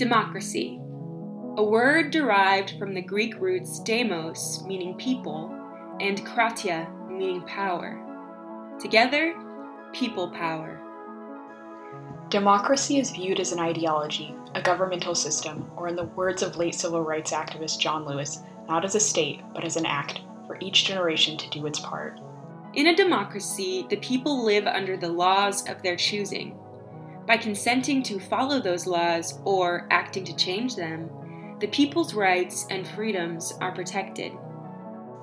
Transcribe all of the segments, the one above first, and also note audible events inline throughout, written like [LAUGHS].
Democracy, a word derived from the Greek roots demos, meaning people, and kratia, meaning power. Together, people power. Democracy is viewed as an ideology, a governmental system, or in the words of late civil rights activist John Lewis, not as a state, but as an act for each generation to do its part. In a democracy, the people live under the laws of their choosing. By consenting to follow those laws or acting to change them, the people's rights and freedoms are protected.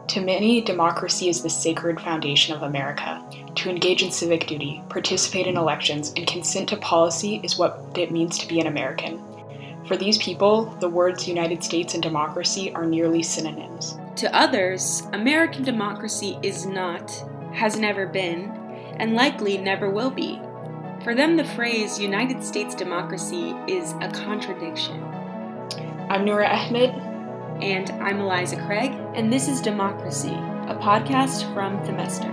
To many, democracy is the sacred foundation of America. To engage in civic duty, participate in elections, and consent to policy is what it means to be an American. For these people, the words United States and democracy are nearly synonyms. To others, American democracy is not, has never been, and likely never will be. For them, the phrase United States democracy is a contradiction. I'm Noura Ahmed. And I'm Eliza Craig, and this is Democracy, a podcast from Themester.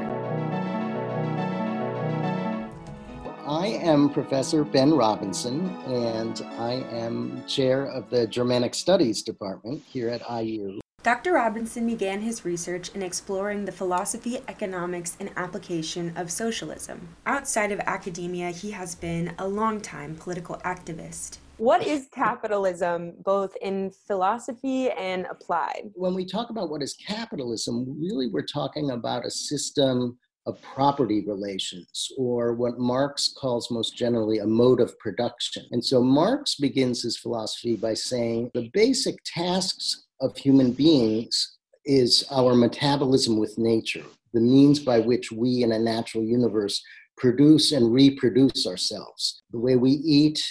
I am Professor Ben Robinson, and I am chair of the Germanic Studies Department here at IU. Dr. Robinson began his research in exploring the philosophy, economics, and application of socialism. Outside of academia, he has been a longtime political activist. What is capitalism, both in philosophy and applied? When we talk about what is capitalism, really we're talking about a system of property relations, or what Marx calls most generally a mode of production. And so Marx begins his philosophy by saying the basic tasks of human beings is our metabolism with nature, the means by which we in a natural universe produce and reproduce ourselves. The way we eat,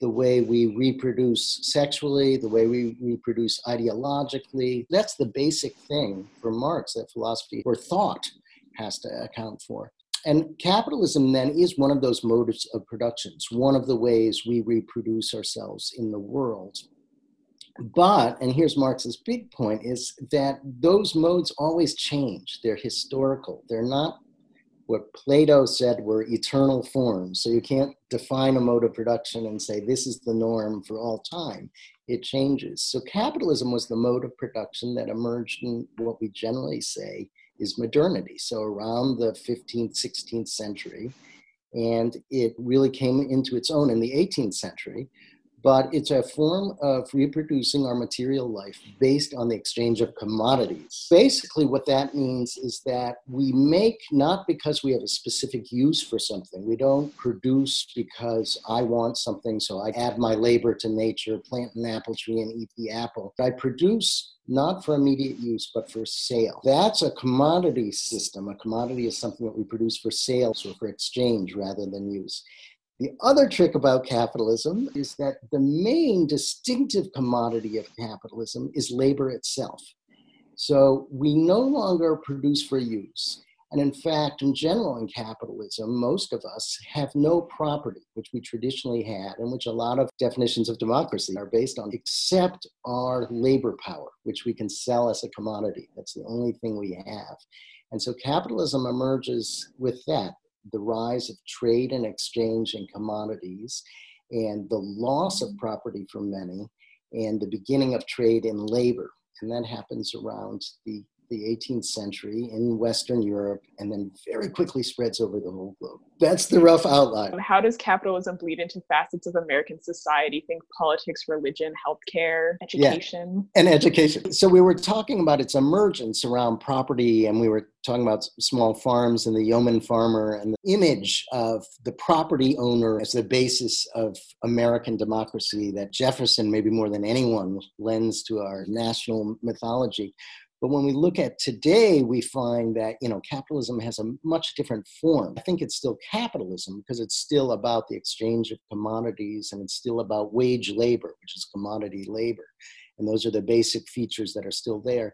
the way we reproduce sexually, the way we reproduce ideologically. That's the basic thing for Marx that philosophy or thought has to account for. And capitalism then is one of those modes of productions, one of the ways we reproduce ourselves in the world. But, and here's Marx's big point, is that those modes always change. They're historical. They're not what Plato said were eternal forms. So you can't define a mode of production and say this is the norm for all time. It changes. So capitalism was the mode of production that emerged in what we generally say is modernity. So around the 15th, 16th century. And it really came into its own in the 18th century but it's a form of reproducing our material life based on the exchange of commodities. Basically, what that means is that we make not because we have a specific use for something. We don't produce because I want something, so I add my labor to nature, plant an apple tree, and eat the apple. I produce not for immediate use, but for sale. That's a commodity system. A commodity is something that we produce for sale, or for exchange rather than use. The other trick about capitalism is that the main distinctive commodity of capitalism is labor itself. So we no longer produce for use. And in fact, in general, in capitalism, most of us have no property, which we traditionally had, and which a lot of definitions of democracy are based on, except our labor power, which we can sell as a commodity. That's the only thing we have. And so capitalism emerges with that the rise of trade and exchange in commodities and the loss of property for many and the beginning of trade in labor. And that happens around the the 18th century in Western Europe and then very quickly spreads over the whole globe. That's the rough outline. How does capitalism bleed into facets of American society? Think politics, religion, healthcare, education. Yeah. And education. So we were talking about its emergence around property and we were talking about small farms and the yeoman farmer and the image of the property owner as the basis of American democracy that Jefferson, maybe more than anyone, lends to our national mythology. But when we look at today, we find that you know capitalism has a much different form. I think it's still capitalism because it's still about the exchange of commodities and it's still about wage labor, which is commodity labor. And those are the basic features that are still there.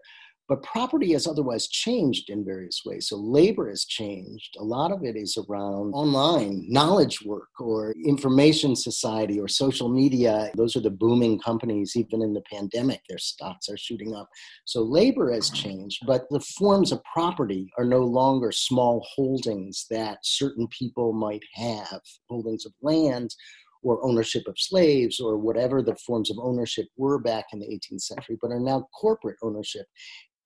But property has otherwise changed in various ways. So labor has changed. A lot of it is around online knowledge work or information society or social media. Those are the booming companies, even in the pandemic, their stocks are shooting up. So labor has changed, but the forms of property are no longer small holdings that certain people might have, holdings of land or ownership of slaves or whatever the forms of ownership were back in the 18th century, but are now corporate ownership.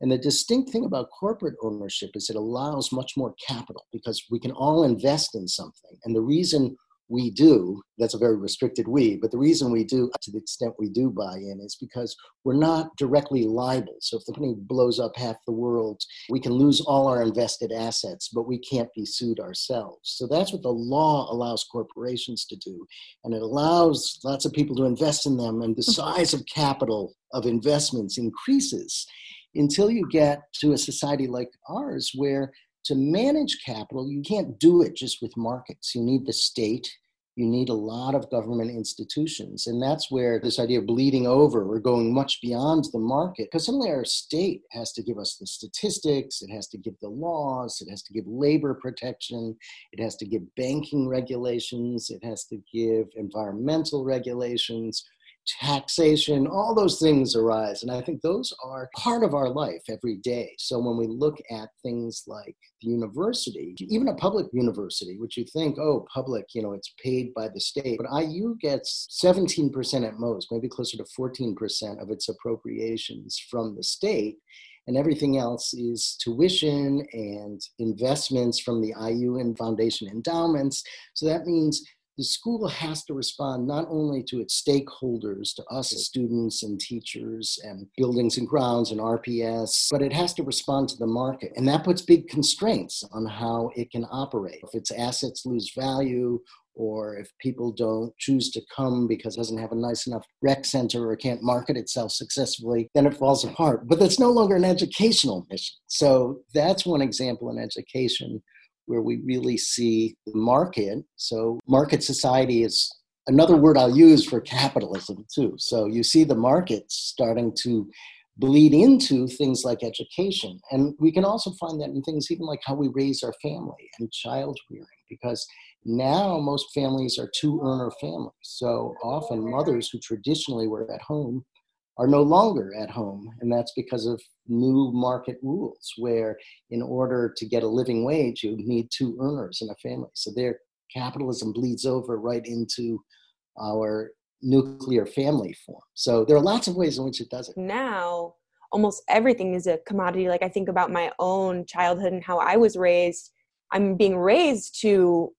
And the distinct thing about corporate ownership is it allows much more capital because we can all invest in something. And the reason we do, that's a very restricted we, but the reason we do, to the extent we do buy in, is because we're not directly liable. So if the company blows up half the world, we can lose all our invested assets, but we can't be sued ourselves. So that's what the law allows corporations to do. And it allows lots of people to invest in them, and the [LAUGHS] size of capital of investments increases until you get to a society like ours where to manage capital, you can't do it just with markets. You need the state, you need a lot of government institutions. And that's where this idea of bleeding over, we're going much beyond the market, because suddenly our state has to give us the statistics, it has to give the laws, it has to give labor protection, it has to give banking regulations, it has to give environmental regulations taxation, all those things arise. And I think those are part of our life every day. So when we look at things like the university, even a public university, which you think, oh, public, you know, it's paid by the state, but IU gets 17% at most, maybe closer to 14% of its appropriations from the state and everything else is tuition and investments from the IU and foundation endowments. So that means the school has to respond not only to its stakeholders, to us as students and teachers and buildings and grounds and RPS, but it has to respond to the market. And that puts big constraints on how it can operate. If its assets lose value, or if people don't choose to come because it doesn't have a nice enough rec center or can't market itself successfully, then it falls apart. But that's no longer an educational mission. So that's one example in education where we really see the market. So, market society is another word I'll use for capitalism, too. So, you see the market starting to bleed into things like education. And we can also find that in things even like how we raise our family and child rearing, because now most families are two earner families. So often mothers who traditionally were at home are no longer at home. And that's because of new market rules, where in order to get a living wage, you need two earners in a family. So their capitalism bleeds over right into our nuclear family form. So there are lots of ways in which it does it. Now, almost everything is a commodity. Like I think about my own childhood and how I was raised. I'm being raised to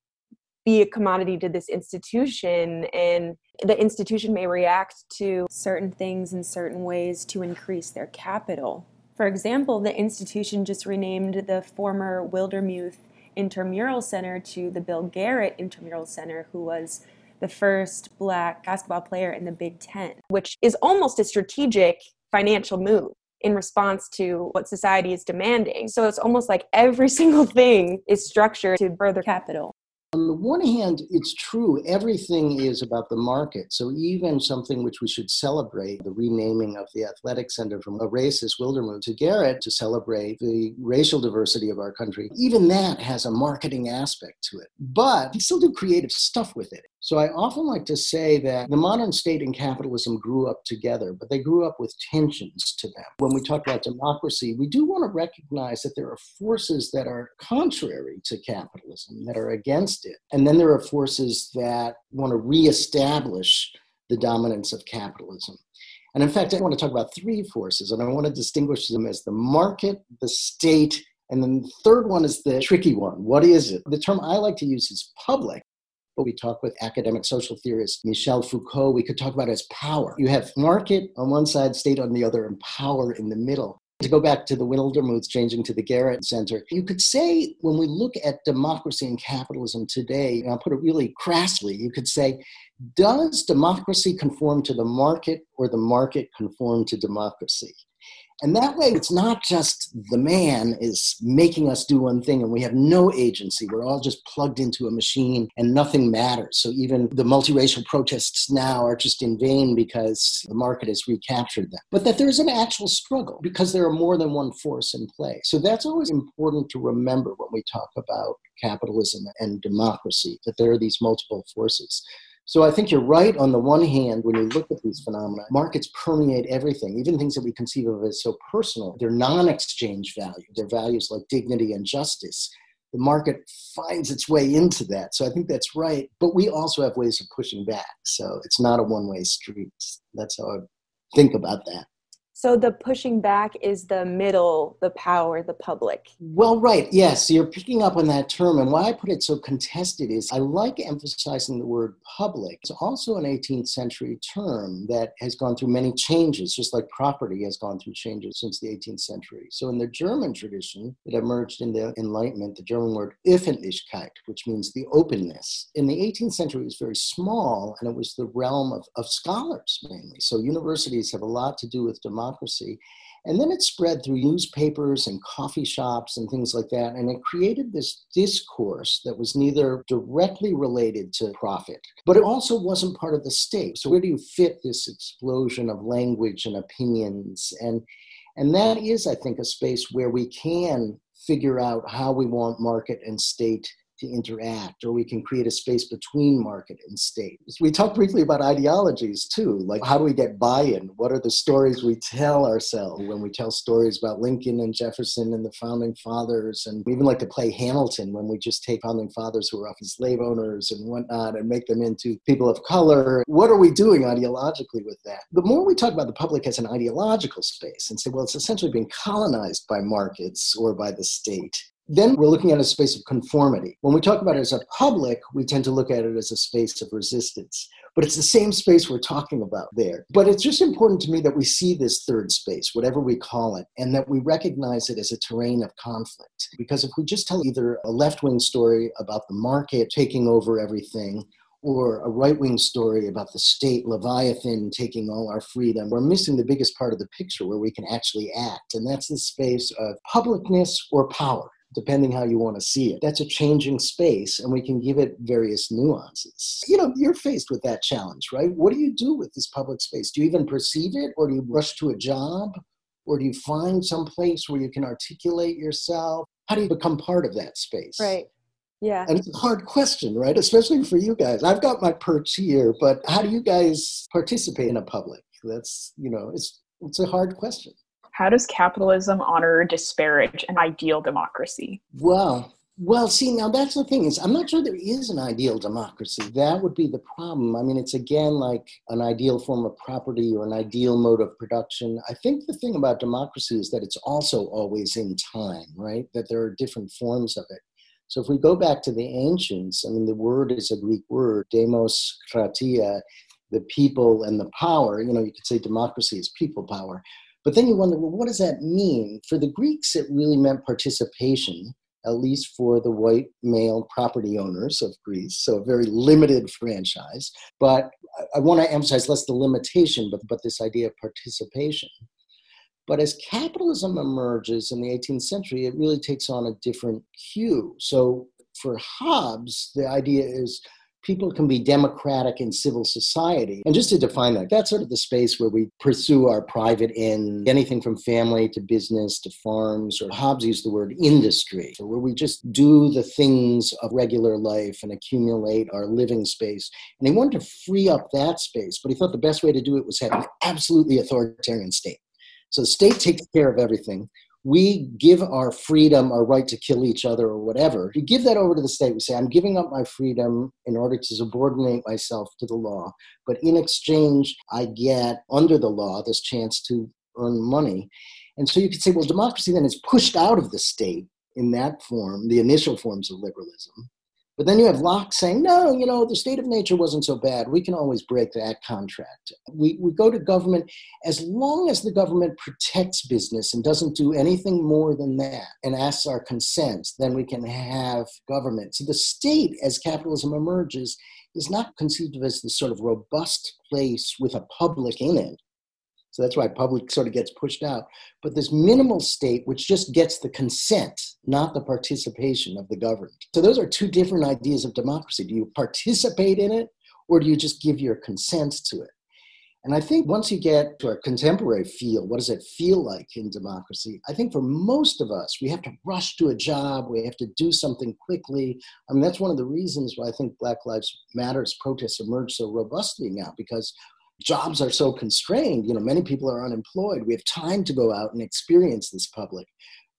be a commodity to this institution and the institution may react to certain things in certain ways to increase their capital. For example, the institution just renamed the former Wildermuth Intramural Center to the Bill Garrett Intramural Center, who was the first black basketball player in the Big Ten, which is almost a strategic financial move in response to what society is demanding. So it's almost like every [LAUGHS] single thing is structured to further capital. On the one hand, it's true, everything is about the market. So even something which we should celebrate, the renaming of the athletic center from a racist Wildermuth to Garrett to celebrate the racial diversity of our country, even that has a marketing aspect to it. But we still do creative stuff with it. So I often like to say that the modern state and capitalism grew up together, but they grew up with tensions to them. When we talk about democracy, we do want to recognize that there are forces that are contrary to capitalism, that are against it. And then there are forces that want to reestablish the dominance of capitalism. And in fact, I want to talk about three forces, and I want to distinguish them as the market, the state, and then the third one is the tricky one. What is it? The term I like to use is public. But we talk with academic social theorist Michel Foucault. We could talk about as power. You have market on one side, state on the other, and power in the middle. To go back to the Wildermuths changing to the Garrett Center, you could say when we look at democracy and capitalism today, and I'll put it really crassly, you could say, does democracy conform to the market or the market conform to democracy? And that way, it's not just the man is making us do one thing and we have no agency. We're all just plugged into a machine and nothing matters. So even the multiracial protests now are just in vain because the market has recaptured them. But that there's an actual struggle because there are more than one force in play. So that's always important to remember when we talk about capitalism and democracy, that there are these multiple forces. So I think you're right on the one hand when you look at these phenomena. Markets permeate everything, even things that we conceive of as so personal. They're non exchange value, they're values like dignity and justice. the market finds its way into that. So I think that's right. But we also have ways of pushing back. So it's not a one way street. That's how I think about that. So the pushing back is the middle, the power, the public. Well, right. Yes. You're picking up on that term. And why I put it so contested is I like emphasizing the word public. It's also an 18th century term that has gone through many changes, just like property has gone through changes since the 18th century. So in the German tradition, it emerged in the Enlightenment, the German word Öffentlichkeit, which means the openness. In the 18th century, it was very small and it was the realm of, of scholars mainly. So universities have a lot to do with democracy democracy. And then it spread through newspapers and coffee shops and things like that. And it created this discourse that was neither directly related to profit, but it also wasn't part of the state. So, where do you fit this explosion of language and opinions? And, and that is, I think, a space where we can figure out how we want market and state to interact, or we can create a space between market and state. We talked briefly about ideologies too, like how do we get buy in? What are the stories we tell ourselves when we tell stories about Lincoln and Jefferson and the founding fathers? And we even like to play Hamilton when we just take founding fathers who were often slave owners and whatnot and make them into people of color. What are we doing ideologically with that? The more we talk about the public as an ideological space and say, well, it's essentially being colonized by markets or by the state, then we're looking at a space of conformity. When we talk about it as a public, we tend to look at it as a space of resistance. But it's the same space we're talking about there. But it's just important to me that we see this third space, whatever we call it, and that we recognize it as a terrain of conflict. Because if we just tell either a left wing story about the market taking over everything, or a right wing story about the state Leviathan taking all our freedom, we're missing the biggest part of the picture where we can actually act. And that's the space of publicness or power depending how you want to see it. That's a changing space, and we can give it various nuances. You know, you're faced with that challenge, right? What do you do with this public space? Do you even perceive it, or do you rush to a job? Or do you find some place where you can articulate yourself? How do you become part of that space? Right. Yeah. And it's a hard question, right? Especially for you guys. I've got my perch here, but how do you guys participate in a public? That's, you know, it's it's a hard question. How does capitalism honor or disparage an ideal democracy? Well, well, see, now that's the thing is, I'm not sure there is an ideal democracy. That would be the problem. I mean, it's again like an ideal form of property or an ideal mode of production. I think the thing about democracy is that it's also always in time, right? That there are different forms of it. So if we go back to the ancients, I mean, the word is a Greek word, demos kratia, the people and the power. You know, you could say democracy is people power. But then you wonder, well, what does that mean? For the Greeks, it really meant participation, at least for the white male property owners of Greece, so a very limited franchise. But I, want to emphasize less the limitation, but, but this idea of participation. But as capitalism emerges in the 18th century, it really takes on a different hue. So for Hobbes, the idea is people can be democratic in civil society. And just to define that, that's sort of the space where we pursue our private end, anything from family to business to farms, or Hobbes used the word industry, where we just do the things of regular life and accumulate our living space. And he wanted to free up that space, but he thought the best way to do it was have an absolutely authoritarian state. So the state takes care of everything we give our freedom, our right to kill each other or whatever, we give that over to the state. We say, I'm giving up my freedom in order to subordinate myself to the law. But in exchange, I get under the law this chance to earn money. And so you could say, well, democracy then is pushed out of the state in that form, the initial forms of liberalism. But then you have Locke saying, no, you know, the state of nature wasn't so bad. We can always break that contract. We, we go to government as long as the government protects business and doesn't do anything more than that and asks our consent, then we can have government. So the state, as capitalism emerges, is not conceived of as this sort of robust place with a public in it, so that's why public sort of gets pushed out. But this minimal state, which just gets the consent, not the participation of the governed. So those are two different ideas of democracy. Do you participate in it, or do you just give your consent to it? And I think once you get to our contemporary feel, what does it feel like in democracy? I think for most of us, we have to rush to a job, we have to do something quickly. I mean, that's one of the reasons why I think Black Lives Matters protests emerge so robustly now, because jobs are so constrained you know many people are unemployed we have time to go out and experience this public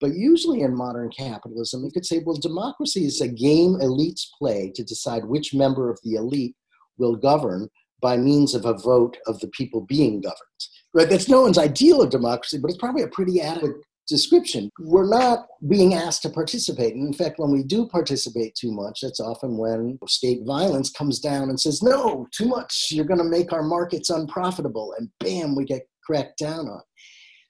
But usually in modern capitalism, you could say, well, democracy is a game elites play to decide which member of the elite will govern by means of a vote of the people being governed. Right? That's no one's ideal of democracy, but it's probably a pretty adequate description. We're not being asked to participate. And in fact, when we do participate too much, that's often when state violence comes down and says, no, too much, you're going to make our markets unprofitable. And bam, we get cracked down on.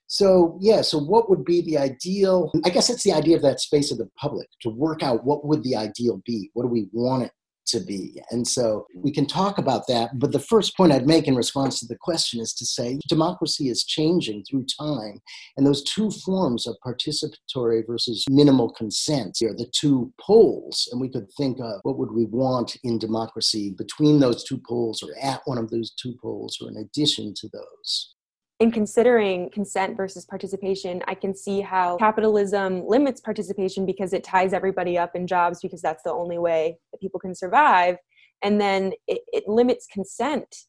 So, yeah, so what would be the ideal? I guess it's the idea of that space of the public to work out what would the ideal be? What do we want it to be. And so we can talk about that. But the first point I'd make in response to the question is to say democracy is changing through time. And those two forms of participatory versus minimal consent are the two poles. And we could think of what would we want in democracy between those two poles or at one of those two poles or in addition to those in considering consent versus participation, I can see how capitalism limits participation because it ties everybody up in jobs because that's the only way that people can survive. And then it, it limits consent.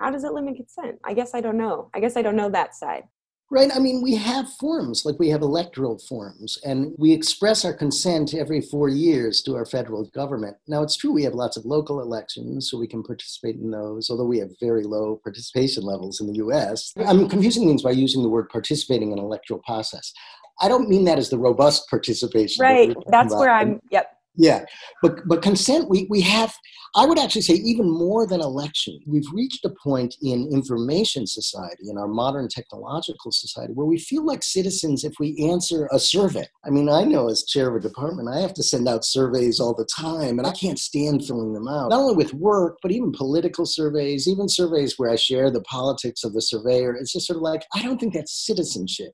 How does it limit consent? I guess I don't know. I guess I don't know that side. Right. I mean, we have forms, like we have electoral forms, and we express our consent every four years to our federal government. Now, it's true we have lots of local elections, so we can participate in those, although we have very low participation levels in the US. I'm confusing things by using the word participating in an electoral process. I don't mean that as the robust participation. Right. That That's about. where I'm, yep. Yeah, but but consent we we have. I would actually say even more than election, we've reached a point in information society, in our modern technological society, where we feel like citizens if we answer a survey. I mean, I know as chair of a department, I have to send out surveys all the time, and I can't stand filling them out. Not only with work, but even political surveys, even surveys where I share the politics of the surveyor. It's just sort of like I don't think that's citizenship.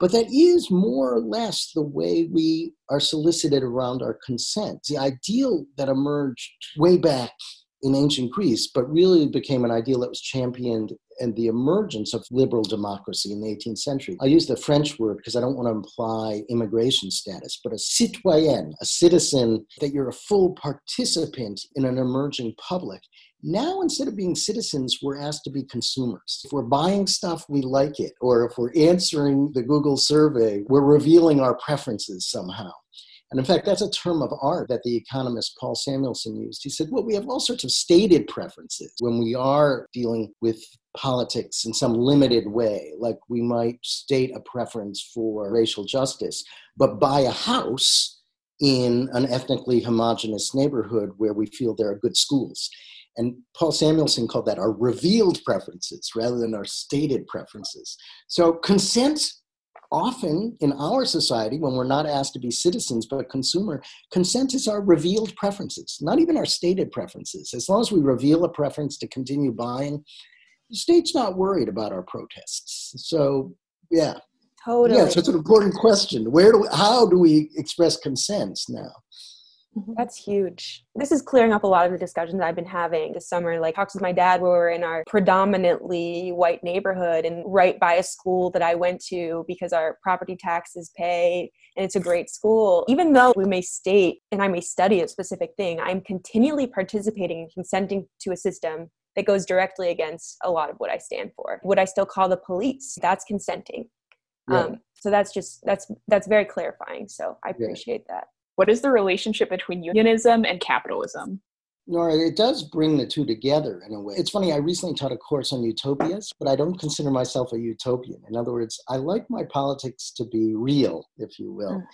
But that is more or less the way we are solicited around our consent. The ideal that emerged way back in ancient Greece, but really became an ideal that was championed and the emergence of liberal democracy in the 18th century. I use the French word because I don't want to imply immigration status, but a citoyen, a citizen, that you're a full participant in an emerging public. Now, instead of being citizens, we're asked to be consumers. If we're buying stuff, we like it. Or if we're answering the Google survey, we're revealing our preferences somehow. And in fact, that's a term of art that the economist Paul Samuelson used. He said, well, we have all sorts of stated preferences when we are dealing with politics in some limited way, like we might state a preference for racial justice, but buy a house in an ethnically homogenous neighborhood where we feel there are good schools. And Paul Samuelson called that our revealed preferences rather than our stated preferences. So consent often in our society, when we're not asked to be citizens but consumer, consent is our revealed preferences, not even our stated preferences. As long as we reveal a preference to continue buying, the state's not worried about our protests. So, yeah. Totally. Yeah, so it's an important question. Where do we, how do we express consent now? Mm-hmm. That's huge. This is clearing up a lot of the discussions I've been having this summer. Like, talks with my dad where we're in our predominantly white neighborhood and right by a school that I went to because our property taxes pay and it's a great school. Even though we may state and I may study a specific thing, I'm continually participating and consenting to a system that goes directly against a lot of what I stand for. Would I still call the police? That's consenting. Yeah. Um, so that's just that's that's very clarifying. So I appreciate yeah. that. What is the relationship between unionism and capitalism? Nora, it does bring the two together in a way. It's funny, I recently taught a course on utopias, but I don't consider myself a utopian. In other words, I like my politics to be real, if you will.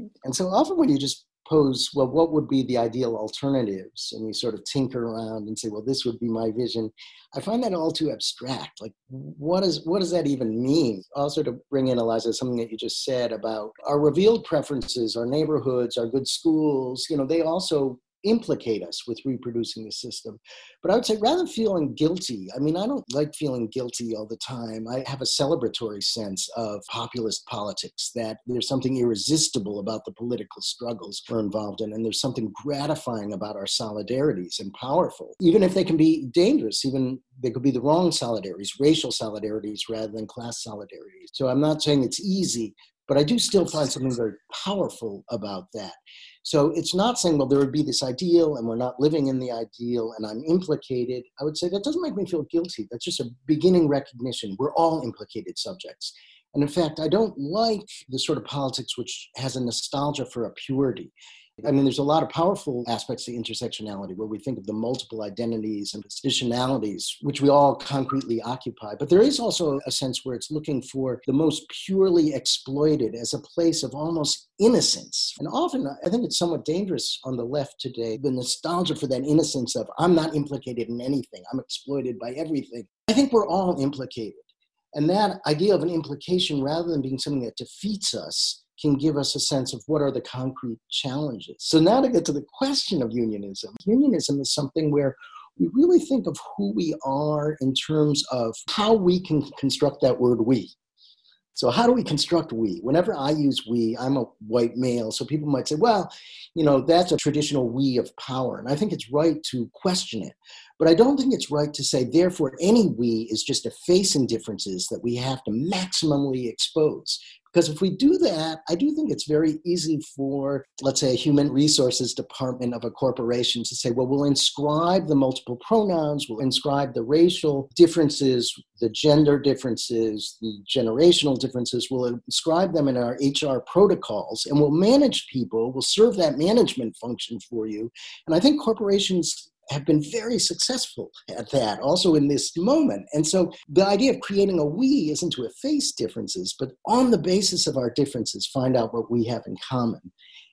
Mm. And so often when you just pose, well, what would be the ideal alternatives? And you sort of tinker around and say, well, this would be my vision. I find that all too abstract. Like, what is what does that even mean? Also, to bring in Eliza, something that you just said about our revealed preferences, our neighborhoods, our good schools. You know, they also implicate us with reproducing the system. But I would say rather feeling guilty, I mean, I don't like feeling guilty all the time. I have a celebratory sense of populist politics, that there's something irresistible about the political struggles we're involved in, and there's something gratifying about our solidarities and powerful, even if they can be dangerous, even they could be the wrong solidarities, racial solidarities rather than class solidarities. So I'm not saying it's easy, but I do still find something very powerful about that. So it's not saying, well, there would be this ideal and we're not living in the ideal and I'm implicated. I would say that doesn't make me feel guilty. That's just a beginning recognition. We're all implicated subjects. And in fact, I don't like the sort of politics which has a nostalgia for a purity. I mean, there's a lot of powerful aspects to intersectionality where we think of the multiple identities and positionalities, which we all concretely occupy. But there is also a sense where it's looking for the most purely exploited as a place of almost innocence. And often, I think it's somewhat dangerous on the left today, the nostalgia for that innocence of, I'm not implicated in anything, I'm exploited by everything. I think we're all implicated. And that idea of an implication, rather than being something that defeats us, can give us a sense of what are the concrete challenges. So now to get to the question of unionism. Unionism is something where we really think of who we are in terms of how we can construct that word we. So, how do we construct we? Whenever I use we, I'm a white male. So, people might say, well, you know, that's a traditional we of power. And I think it's right to question it. But I don't think it's right to say, therefore, any we is just a face in differences that we have to maximally expose. Because if we do that, I do think it's very easy for, let's say, a human resources department of a corporation to say, well, we'll inscribe the multiple pronouns, we'll inscribe the racial differences, the gender differences, the generational differences, we'll inscribe them in our HR protocols, and we'll manage people, we'll serve that management function for you. And I think corporations have been very successful at that also in this moment. And so the idea of creating a we isn't to efface differences, but on the basis of our differences, find out what we have in common.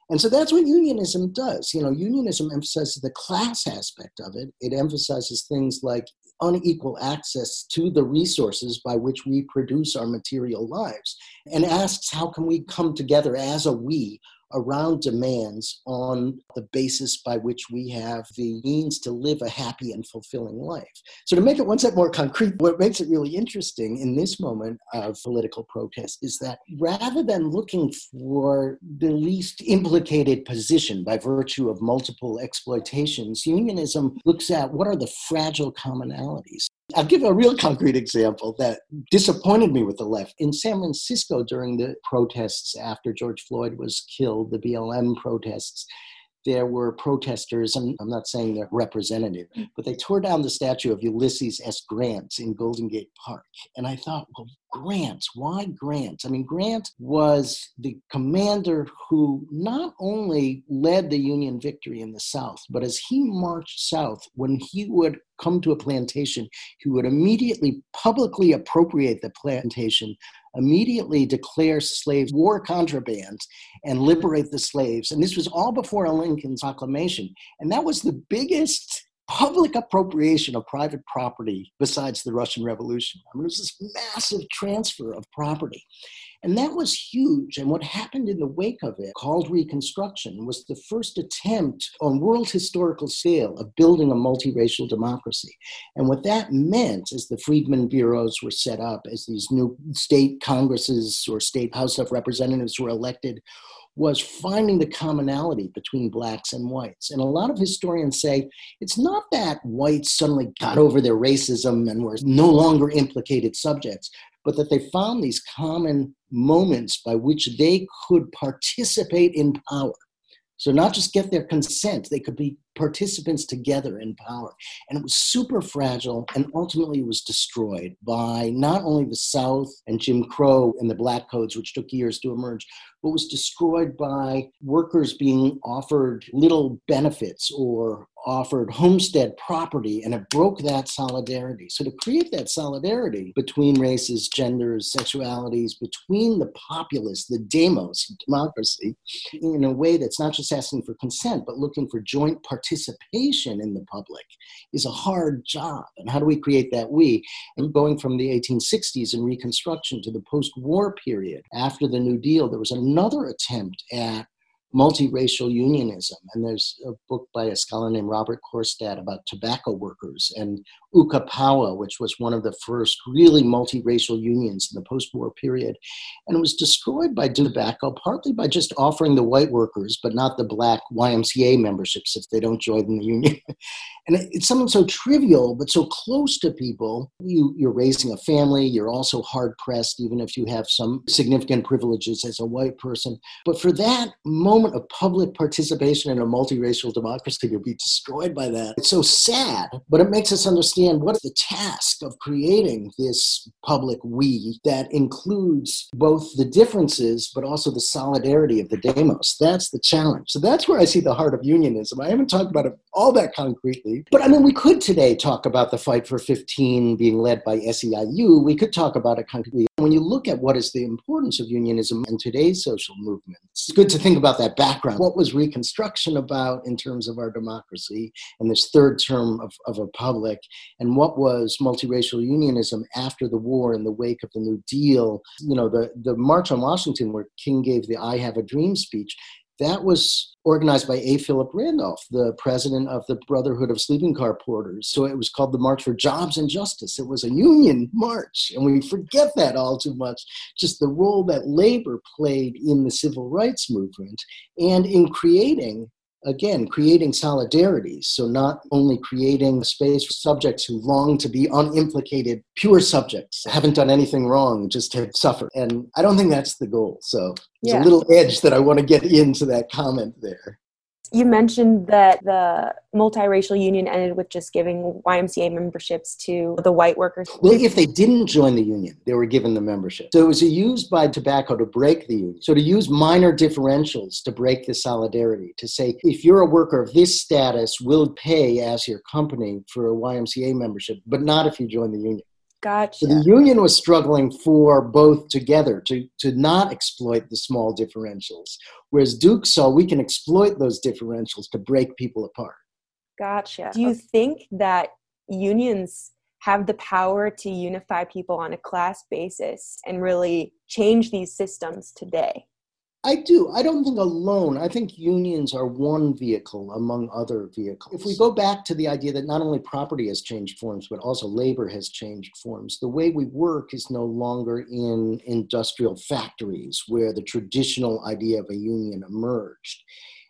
And so that's what unionism does. You know, unionism emphasizes the class aspect of it. It emphasizes things like unequal access to the resources by which we produce our material lives and asks how can we come together as a we around demands on the basis by which we have the means to live a happy and fulfilling life. So, to make it one step more concrete, what makes it really interesting in this moment of political protest is that rather than looking for the least implicated position by virtue of multiple exploitations, unionism looks at what are the fragile commonalities. I'll give a real concrete example that disappointed me with the left. In San Francisco during the protests after George Floyd was killed, the BLM protests, there were protesters, and I'm not saying they're representative, mm. but they tore down the statue of Ulysses S. Grant in Golden Gate Park. And I thought, well, Grant, why Grant? I mean, Grant was the commander who not only led the Union victory in the South, but as he marched south, when he would come to a plantation, he would immediately publicly appropriate the plantation immediately declare slaves war contraband and liberate the slaves. And this was all before Lincoln's proclamation. And that was the biggest public appropriation of private property besides the Russian Revolution. I mean, it was this massive transfer of property. And that was huge. And what happened in the wake of it, called Reconstruction, was the first attempt on world historical scale of building a multiracial democracy. And what that meant as the Freedmen Bureaus were set up, as these new state congresses or state House of Representatives were elected, was finding the commonality between blacks and whites. And a lot of historians say it's not that whites suddenly got over their racism and were no longer implicated subjects, but that they found these common moments by which they could participate in power. So, not just get their consent, they could be participants together in power. And it was super fragile and ultimately was destroyed by not only the South and Jim Crow and the Black Codes, which took years to emerge, but was destroyed by workers being offered little benefits or offered homestead property and it broke that solidarity. So, to create that solidarity between races, genders, sexualities, between the populace, the demos democracy, in a way that's not just asking for consent, but looking for joint participation in the public, is a hard job. And how do we create that we? And going from the 1860s and Reconstruction to the post war period, after the New Deal, there was another attempt at multiracial unionism. And there's a book by a scholar named Robert Korstad about tobacco workers and UCAPAWA, which was one of the first really multiracial unions in the post-war period. And it was destroyed by tobacco, partly by just offering the white workers, but not the black YMCA memberships if they don't join the union. [LAUGHS] and it's something so trivial, but so close to people. You, you're raising a family, you're also hard pressed, even if you have some significant privileges as a white person. But for that moment, moment of public participation in a multiracial democracy would be destroyed by that. It's so sad, but it makes us understand what the task of creating this public we that includes both the differences but also the solidarity of the demos. That's the challenge. So that's where I see the heart of unionism. I haven't talked about it all that concretely, but I mean, we could today talk about the fight for 15 being led by SEIU. We could talk about it concretely. When you look at what is the importance of unionism in today's social movement, it's good to think about that background. What was Reconstruction about in terms of our democracy and this third term of, of a public? And what was multiracial unionism after the war in the wake of the New Deal? You know, the, the March on Washington, where King gave the I Have a Dream speech, that was organized by A. Philip Randolph, the president of the Brotherhood of Sleeping Car Porters. So it was called the March for Jobs and Justice. It was a union march, and we forget that all too much. Just the role that labor played in the civil rights movement and in creating again, creating solidarity. So, not only creating space for subjects who long to be unimplicated, pure subjects, haven't done anything wrong, just have suffered. And I don't think that's the goal. So, there's yeah. a little edge that I want to get into that comment there. You mentioned that the multiracial union ended with just giving YMCA memberships to the white workers. Well, if they didn't join the union, they were given the membership. So it was used by tobacco to break the union. So to use minor differentials to break the solidarity, to say, if you're a worker of this status, we'll pay as your company for a YMCA membership, but not if you join the union. Gotcha. So the union was struggling for both together to, to not exploit the small differentials, whereas Duke saw we can exploit those differentials to break people apart. Gotcha. Do you think that unions have the power to unify people on a class basis and really change these systems today? I do. I don't think alone. I think unions are one vehicle among other vehicles. If we go back to the idea that not only property has changed forms, but also labor has changed forms, the way we work is no longer in industrial factories where the traditional idea of a union emerged.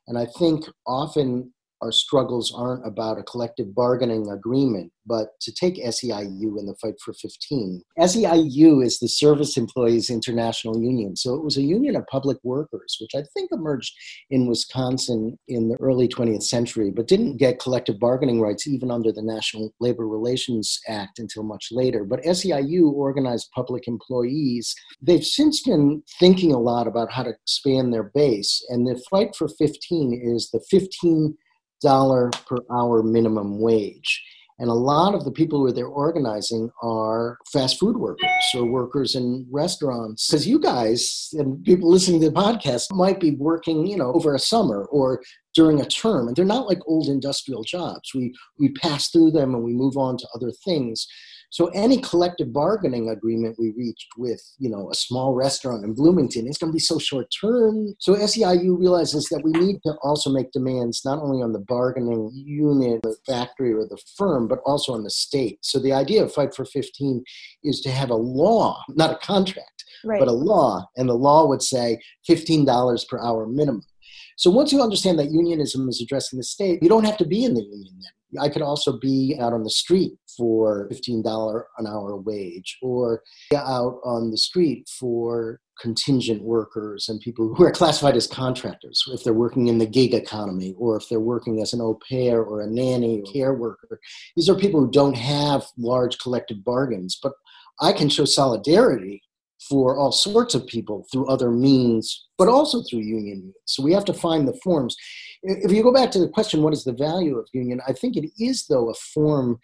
And I think often our struggles aren't about a collective bargaining agreement, but to take SEIU in the fight for 15. SEIU is the Service Employees International Union. So it was a union of public workers, which I think emerged in Wisconsin in the early 20th century, but didn't get collective bargaining rights even under the National Labor Relations Act until much later. But SEIU organized public employees. They've since been thinking a lot about how to expand their base, and the fight for 15 is the 15 dollar per hour minimum wage. And a lot of the people who are there organizing are fast food workers or workers in restaurants. Because you guys and people listening to the podcast might be working, you know, over a summer or during a term. And they're not like old industrial jobs. We we pass through them and we move on to other things. So any collective bargaining agreement we reached with, you know, a small restaurant in Bloomington is going to be so short term. So SEIU realizes that we need to also make demands not only on the bargaining unit, the factory, or the firm, but also on the state. So the idea of Fight for 15 is to have a law, not a contract, right. but a law, and the law would say $15 per hour minimum. So once you understand that unionism is addressing the state, you don't have to be in the union then. I could also be out on the street for $15 an hour wage or out on the street for contingent workers and people who are [LAUGHS] classified as contractors if they're working in the gig economy or if they're working as an au pair or a nanny or care worker. These are people who don't have large collective bargains, but I can show solidarity for all sorts of people through other means, but also through union means. So we have to find the forms. If you go back to the question, what is the value of union? I think it is, though, a form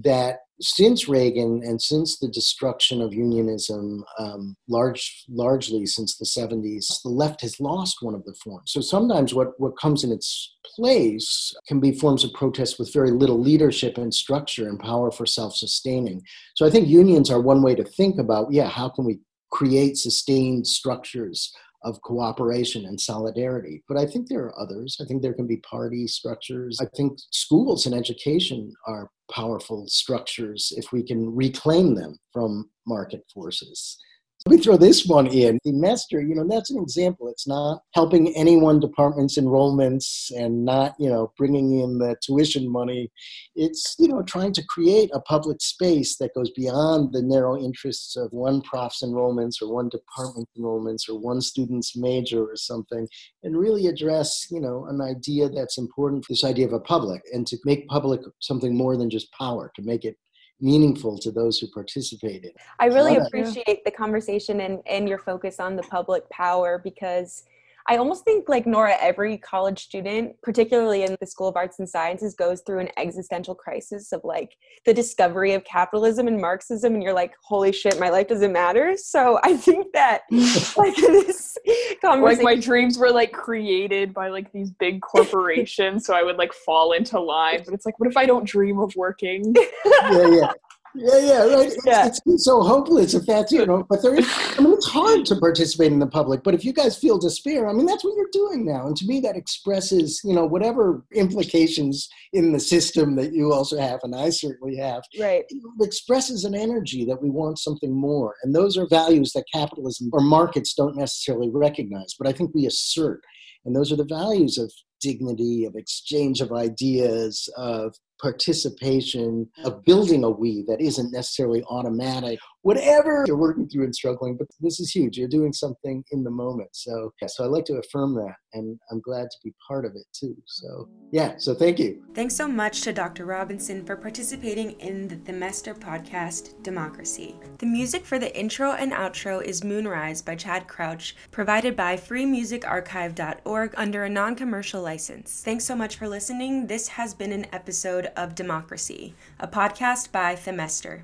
that since Reagan and since the destruction of unionism, um, large, largely since the 70s, the left has lost one of the forms. So sometimes what, what comes in its place can be forms of protest with very little leadership and structure and power for self sustaining. So I think unions are one way to think about yeah, how can we create sustained structures of cooperation and solidarity. But I think there are others. I think there can be party structures. I think schools and education are powerful structures if we can reclaim them from market forces. Let me throw this one in. Themester, you know, that's an example. It's not helping any one department's enrollments and not, you know, bringing in the tuition money. It's, you know, trying to create a public space that goes beyond the narrow interests of one prof's enrollments or one department enrollments or one student's major or something and really address, you know, an idea that's important, this idea of a public and to make public something more than just power, to make it meaningful to those who participated. I really appreciate the conversation and, and your focus on the public power because I almost think like Nora, every college student, particularly in the School of Arts and Sciences, goes through an existential crisis of like the discovery of capitalism and Marxism, and you're like, holy shit, my life doesn't matter. So I think that [LAUGHS] like this conversation, like my dreams were like created by like these big corporations, so I would like fall into line. But it's like, what if I don't dream of working? [LAUGHS] yeah, yeah. Yeah, yeah, right. It's, yeah. it's so hopeless if that's you know. But there is, I mean, it's hard to participate in the public. But if you guys feel despair, I mean, that's what you're doing now. And to me, that expresses you know whatever implications in the system that you also have, and I certainly have. Right. It expresses an energy that we want something more, and those are values that capitalism or markets don't necessarily recognize. But I think we assert, and those are the values of dignity, of exchange of ideas, of participation, of mm. building a we that isn't necessarily automatic whatever you're working through and struggling. But this is huge. You're doing something in the moment. So yeah, so I like to affirm that, and I'm glad to be part of it too. So yeah, so thank you. Thanks so much to Dr. Robinson for participating in the Themester podcast, Democracy. The music for the intro and outro is Moonrise by Chad Crouch, provided by freemusicarchive.org under a non-commercial license. Thanks so much for listening. This has been an episode of Democracy, a podcast by Themester.